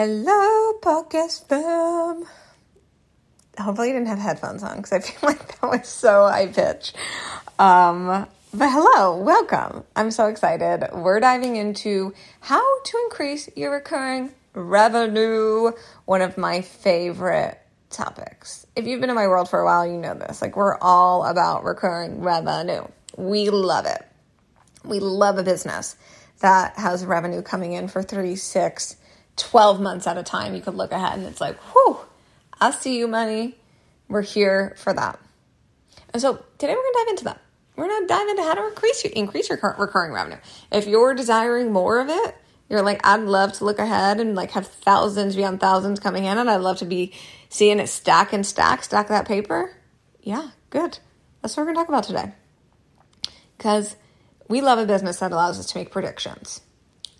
Hello, podcast fam. Hopefully, you didn't have headphones on because I feel like that was so high pitch. Um, but hello, welcome. I'm so excited. We're diving into how to increase your recurring revenue, one of my favorite topics. If you've been in my world for a while, you know this. Like, we're all about recurring revenue. We love it. We love a business that has revenue coming in for three, six, 12 months at a time, you could look ahead and it's like, whew, I see you, money. We're here for that. And so today we're going to dive into that. We're going to dive into how to increase your, increase your recurring revenue. If you're desiring more of it, you're like, I'd love to look ahead and like have thousands beyond thousands coming in, and I'd love to be seeing it stack and stack, stack that paper. Yeah, good. That's what we're going to talk about today. Because we love a business that allows us to make predictions.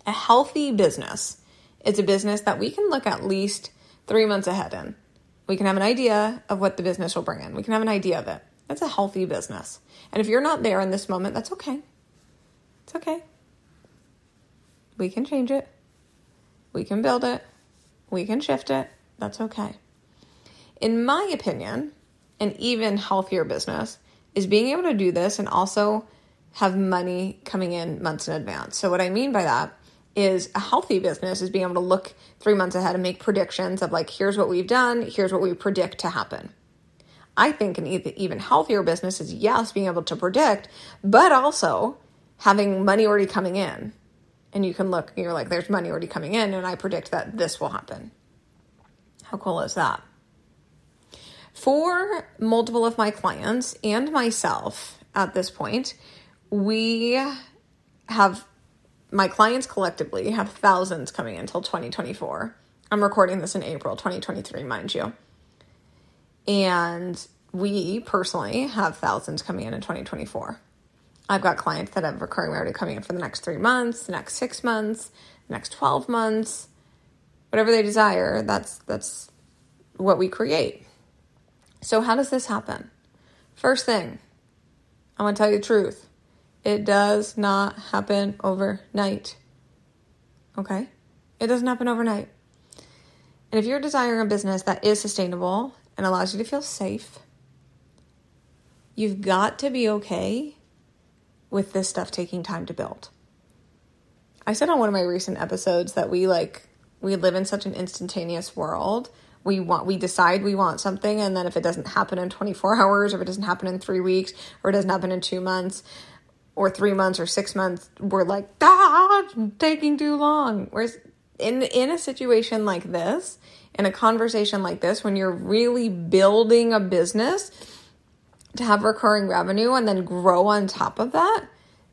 A healthy business it's a business that we can look at least three months ahead in. We can have an idea of what the business will bring in. We can have an idea of it. That's a healthy business. And if you're not there in this moment, that's okay. It's okay. We can change it. We can build it. We can shift it. That's okay. In my opinion, an even healthier business is being able to do this and also have money coming in months in advance. So, what I mean by that is a healthy business is being able to look three months ahead and make predictions of like here's what we've done here's what we predict to happen. I think an even healthier business is yes being able to predict but also having money already coming in. And you can look you're like there's money already coming in and i predict that this will happen. How cool is that? For multiple of my clients and myself at this point we have my clients collectively have thousands coming in until 2024. I'm recording this in April 2023, mind you. And we personally have thousands coming in in 2024. I've got clients that have recurring revenue coming in for the next three months, the next six months, the next 12 months, whatever they desire. That's, that's what we create. So, how does this happen? First thing, I want to tell you the truth. It does not happen overnight. Okay? It doesn't happen overnight. And if you're desiring a business that is sustainable and allows you to feel safe, you've got to be okay with this stuff taking time to build. I said on one of my recent episodes that we like we live in such an instantaneous world. We want we decide we want something and then if it doesn't happen in 24 hours or if it doesn't happen in 3 weeks or it doesn't happen in 2 months, or three months or six months we're like ah taking too long. Whereas in in a situation like this in a conversation like this when you're really building a business to have recurring revenue and then grow on top of that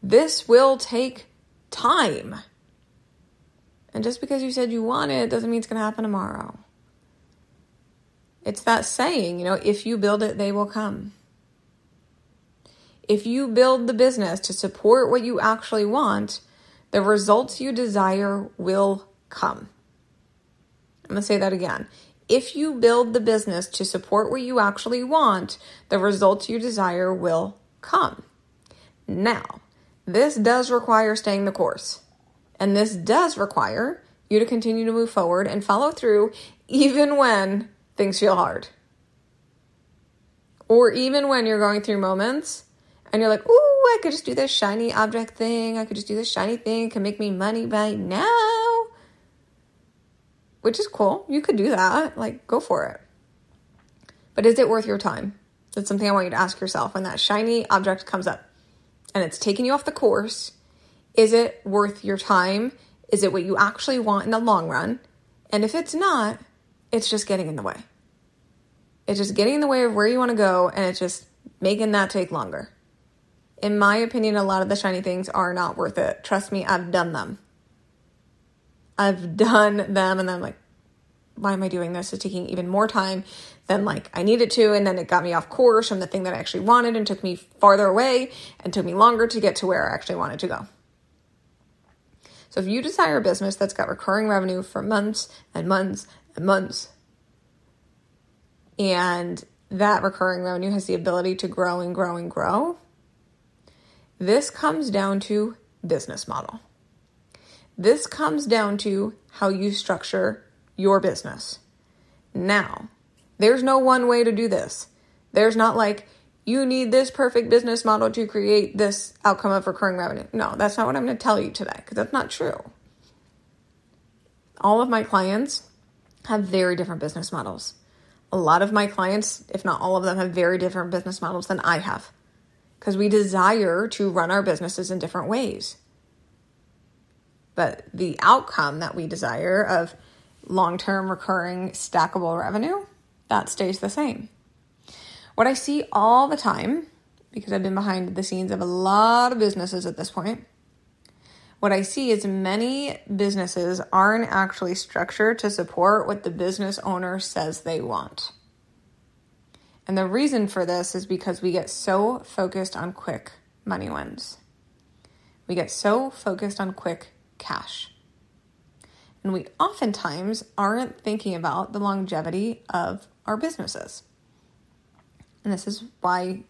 this will take time. And just because you said you want it doesn't mean it's going to happen tomorrow. It's that saying you know if you build it they will come if you build the business to support what you actually want, the results you desire will come. I'm going to say that again. If you build the business to support what you actually want, the results you desire will come. Now, this does require staying the course. And this does require you to continue to move forward and follow through even when things feel hard. Or even when you're going through moments and you're like, ooh, I could just do this shiny object thing. I could just do this shiny thing. It can make me money by now. Which is cool. You could do that. Like, go for it. But is it worth your time? That's something I want you to ask yourself when that shiny object comes up and it's taking you off the course. Is it worth your time? Is it what you actually want in the long run? And if it's not, it's just getting in the way. It's just getting in the way of where you want to go and it's just making that take longer in my opinion, a lot of the shiny things are not worth it. Trust me, I've done them. I've done them and I'm like, why am I doing this? It's taking even more time than like I needed to. And then it got me off course from the thing that I actually wanted and took me farther away and took me longer to get to where I actually wanted to go. So if you desire a business that's got recurring revenue for months and months and months, and that recurring revenue has the ability to grow and grow and grow, this comes down to business model. This comes down to how you structure your business. Now, there's no one way to do this. There's not like, you need this perfect business model to create this outcome of recurring revenue. No, that's not what I'm going to tell you today because that's not true. All of my clients have very different business models. A lot of my clients, if not all of them, have very different business models than I have because we desire to run our businesses in different ways. But the outcome that we desire of long term recurring stackable revenue, that stays the same. What I see all the time, because I've been behind the scenes of a lot of businesses at this point, what I see is many businesses aren't actually structured to support what the business owner says they want. And the reason for this is because we get so focused on quick money wins. We get so focused on quick cash. And we oftentimes aren't thinking about the longevity of our businesses. And this is why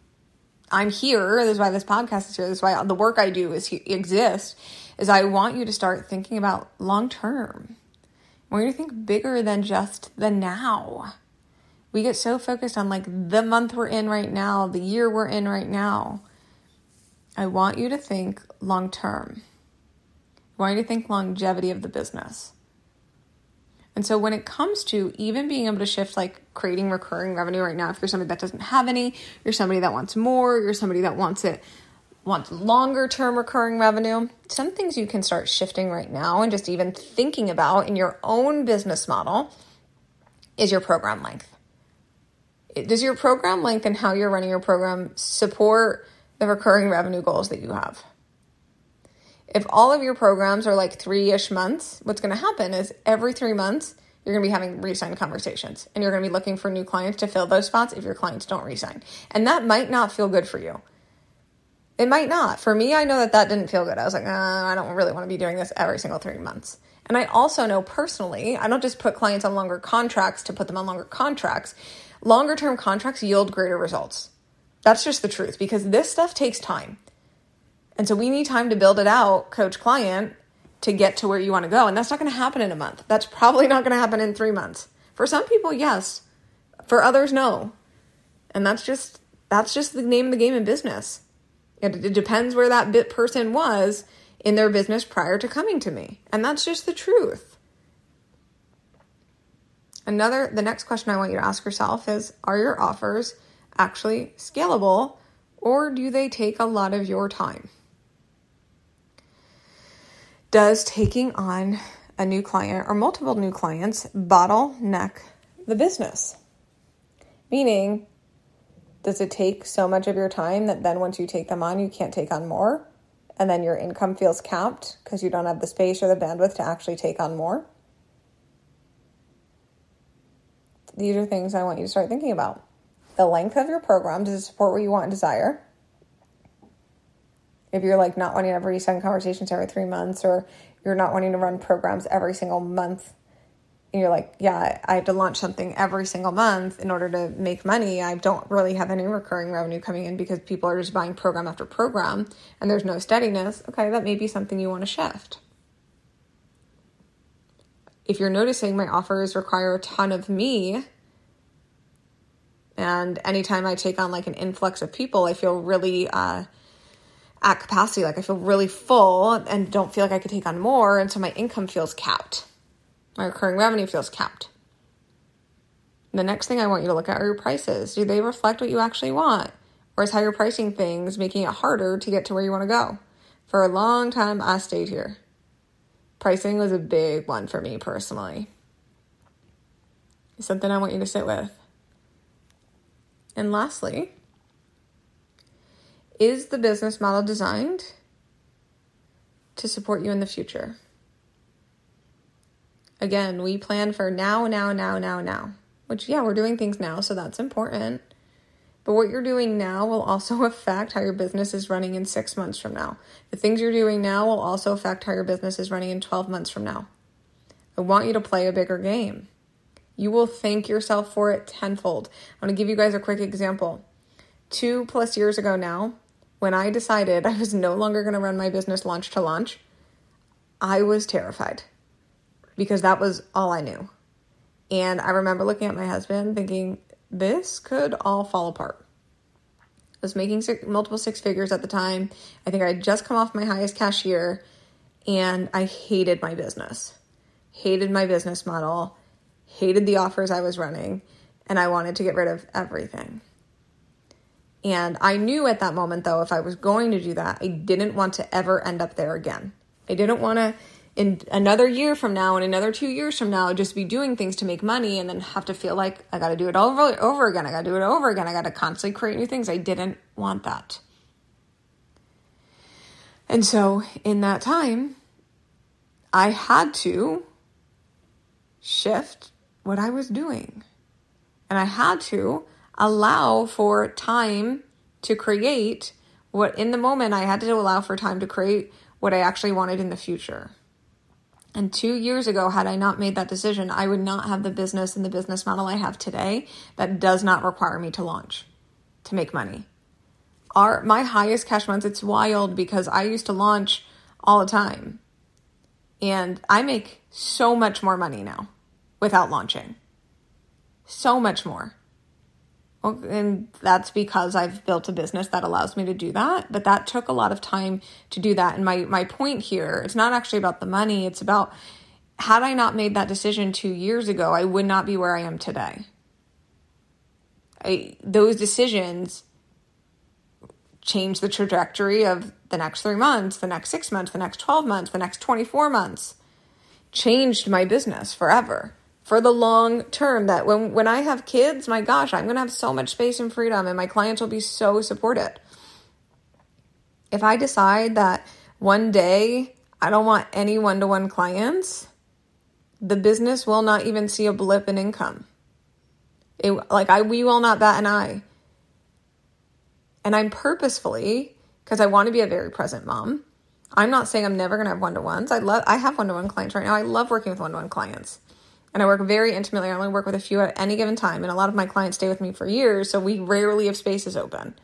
I'm here. This is why this podcast is here. This is why the work I do is exists. Is I want you to start thinking about long term. Want you to think bigger than just the now. We get so focused on like the month we're in right now, the year we're in right now. I want you to think long term. I want you to think longevity of the business. And so when it comes to even being able to shift like creating recurring revenue right now, if you're somebody that doesn't have any, you're somebody that wants more, you're somebody that wants it wants longer term recurring revenue, some things you can start shifting right now and just even thinking about in your own business model is your program length. Does your program length and how you're running your program support the recurring revenue goals that you have? If all of your programs are like three ish months, what's going to happen is every three months, you're going to be having resign conversations and you're going to be looking for new clients to fill those spots if your clients don't resign. And that might not feel good for you. It might not. For me, I know that that didn't feel good. I was like, uh, I don't really want to be doing this every single three months. And I also know personally, I don't just put clients on longer contracts to put them on longer contracts. Longer term contracts yield greater results. That's just the truth because this stuff takes time. And so we need time to build it out, coach client, to get to where you want to go. And that's not going to happen in a month. That's probably not going to happen in three months. For some people, yes. For others, no. And that's just that's just the name of the game in business. It, it depends where that bit person was in their business prior to coming to me. And that's just the truth. Another the next question I want you to ask yourself is are your offers actually scalable or do they take a lot of your time? does taking on a new client or multiple new clients bottleneck the business? Meaning, does it take so much of your time that then once you take them on, you can't take on more? And then your income feels capped because you don't have the space or the bandwidth to actually take on more? These are things I want you to start thinking about. The length of your program, does it support what you want and desire? if you're like not wanting have resign conversations every three months or you're not wanting to run programs every single month and you're like yeah i have to launch something every single month in order to make money i don't really have any recurring revenue coming in because people are just buying program after program and there's no steadiness okay that may be something you want to shift if you're noticing my offers require a ton of me and anytime i take on like an influx of people i feel really uh, at capacity. Like I feel really full and don't feel like I could take on more. And so my income feels capped. My recurring revenue feels capped. The next thing I want you to look at are your prices. Do they reflect what you actually want? Or is you're pricing things making it harder to get to where you want to go? For a long time, I stayed here. Pricing was a big one for me personally. It's something I want you to sit with. And lastly, is the business model designed to support you in the future? Again, we plan for now, now, now, now, now. Which, yeah, we're doing things now, so that's important. But what you're doing now will also affect how your business is running in six months from now. The things you're doing now will also affect how your business is running in 12 months from now. I want you to play a bigger game. You will thank yourself for it tenfold. I'm to give you guys a quick example. Two plus years ago now, when I decided I was no longer to run my business launch to launch, I was terrified because that was all I knew. And I remember looking at my husband thinking, this could all fall apart. I was making six, multiple six figures at the time. I think I had just come off my highest cashier and I hated my business. Hated my business model, hated the offers I was running, and I wanted to get rid of everything. And I knew at that moment, though, if I was going to do that, I didn't want to ever end up there again. I didn't want to in another year from now and another two years from now just be doing things to make money and then have to feel like I got to do it over over again. I got to do it over again. I got to constantly create new things. I didn't want that. And so in that time, I had to shift what I was doing. And I had to allow for time to create what in the moment I had to allow for time to create what I actually wanted in the future. And two years ago, had I not made that decision, I would not have the business and the business model I have today that does not require me to launch to make money. Our my highest cash months, it's wild because I used to launch all the time. And I make so much more money now without launching. So much more and that's because I've built a business that allows me to do that. But that took a lot of time to do that. And my, my point here, it's not actually about the money, it's about had I not made that decision two years ago, I would not be where I am today. I, those decisions change the trajectory of the next three months, the next six months, the next 12 months, the next 24 months, changed my business forever for the long term that when when I have kids, my gosh, I'm going to have so much space and freedom and my clients will be so supported. If I decide that one day I don't want any one-to-one clients, the business will not even see a blip in income. It, like I we will not bat an eye. And I'm purposefully because I want to be a very present mom. I'm not saying I'm never going to have one-to-ones. I love I have one-to-one clients right now. I love working with one-to-one clients and I work very intimately. I only work with a few at any given time, and a lot of my clients stay with me for years, so we rarely have spaces open.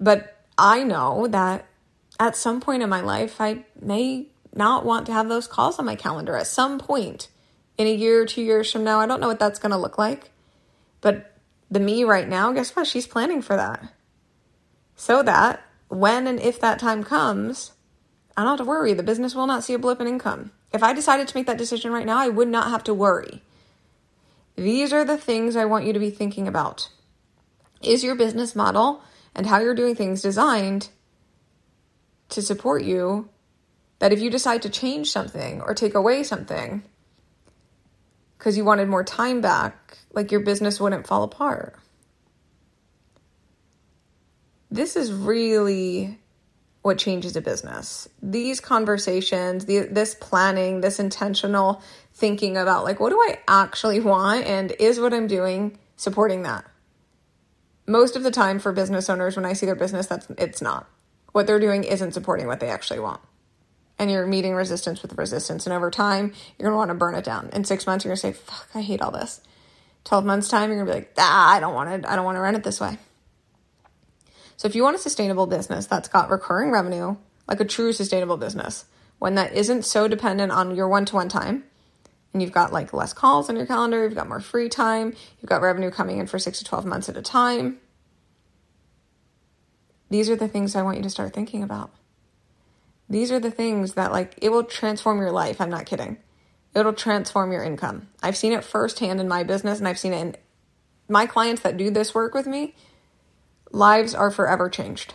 But I know that at some point in my life, I may not want to have those calls on my calendar at some point in a year or two years from now. I don't know what that's going to look like. But the me right now, guess what? She's planning for that. So that when and if that time comes, I don't have to worry. The business will not see a blip in income. If I decided to make that decision right now, I would not have to worry. These are the things I want you to be thinking about. Is your business model and how you're doing things designed to support you that if you decide to change something or take away something because you wanted more time back, like your business wouldn't fall apart? This is really what changes a business. These conversations, the, this planning, this intentional thinking about like, what do I actually want? And is what I'm doing supporting that? Most of the time for business owners, when I see their business, that's it's not. What they're doing isn't supporting what they actually want. And you're meeting resistance with resistance. And over time, you're gonna want to burn it down. In six months, you're gonna say, fuck, I hate all this. 12 months time, you're gonna be like, ah, I don't want it. I don't want to run it this way. So if you want a sustainable business that's got recurring revenue, like a true sustainable business, one that isn't so dependent on your one to one time, and you've got like less calls on your calendar, you've got more free time, you've got revenue coming in for six to 12 months at a time. These are the things I want you to start thinking about. These are the things that, like, it will transform your life. I'm not kidding. It'll transform your income. I've seen it firsthand in my business, and I've seen it in my clients that do this work with me lives are forever changed.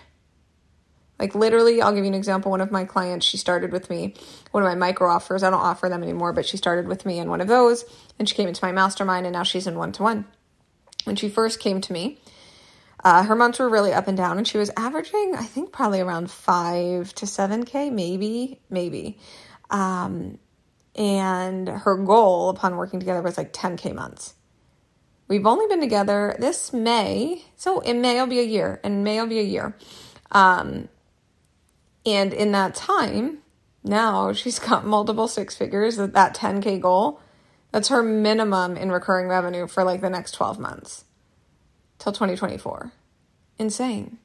Like literally, I'll give you an example. One of my clients, she started with me, one of my micro offers. I don't offer them anymore, but she started with me in one of those, and she came into my mastermind, and now she's in one to one. When she first came to me, uh, her months were really up and down, and she was averaging, I think, probably around five to seven k, maybe, maybe. Um, and her goal upon working together was like 10k months. We've only been together this May, so in May it'll be a year. In May it'll be a year. Um, and in that time, now she's got multiple six figures, at that 10K goal. That's her minimum in recurring revenue for like the next 12 months till 2024. Insane.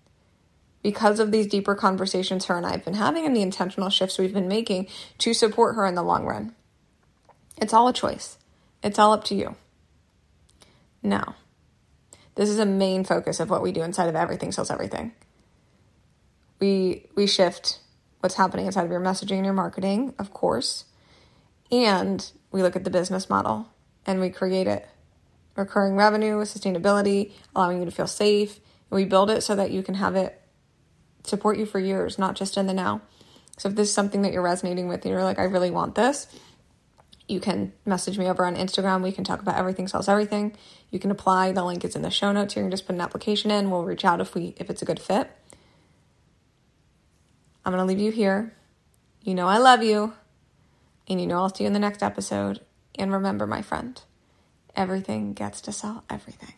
Because of these deeper conversations her and I have been having and the intentional shifts we've been making to support her in the long run. It's all a choice, it's all up to you. Now, this is a main focus of what we do inside of everything sells everything. We we shift what's happening inside of your messaging and your marketing, of course. And we look at the business model and we create it. Recurring revenue, sustainability, allowing you to feel safe. And we build it so that you can have it support you for years, not just in the now. So if this is something that you're resonating with and you're like, I really want this, you can message me over on Instagram. We can talk about everything sells everything. You can apply. The link is in the show notes. You can just put an application in. We'll reach out if we if it's a good fit. I'm going to leave you here. You know I love you. And you know I'll see you in the next episode. And remember, my friend, everything gets to sell everything.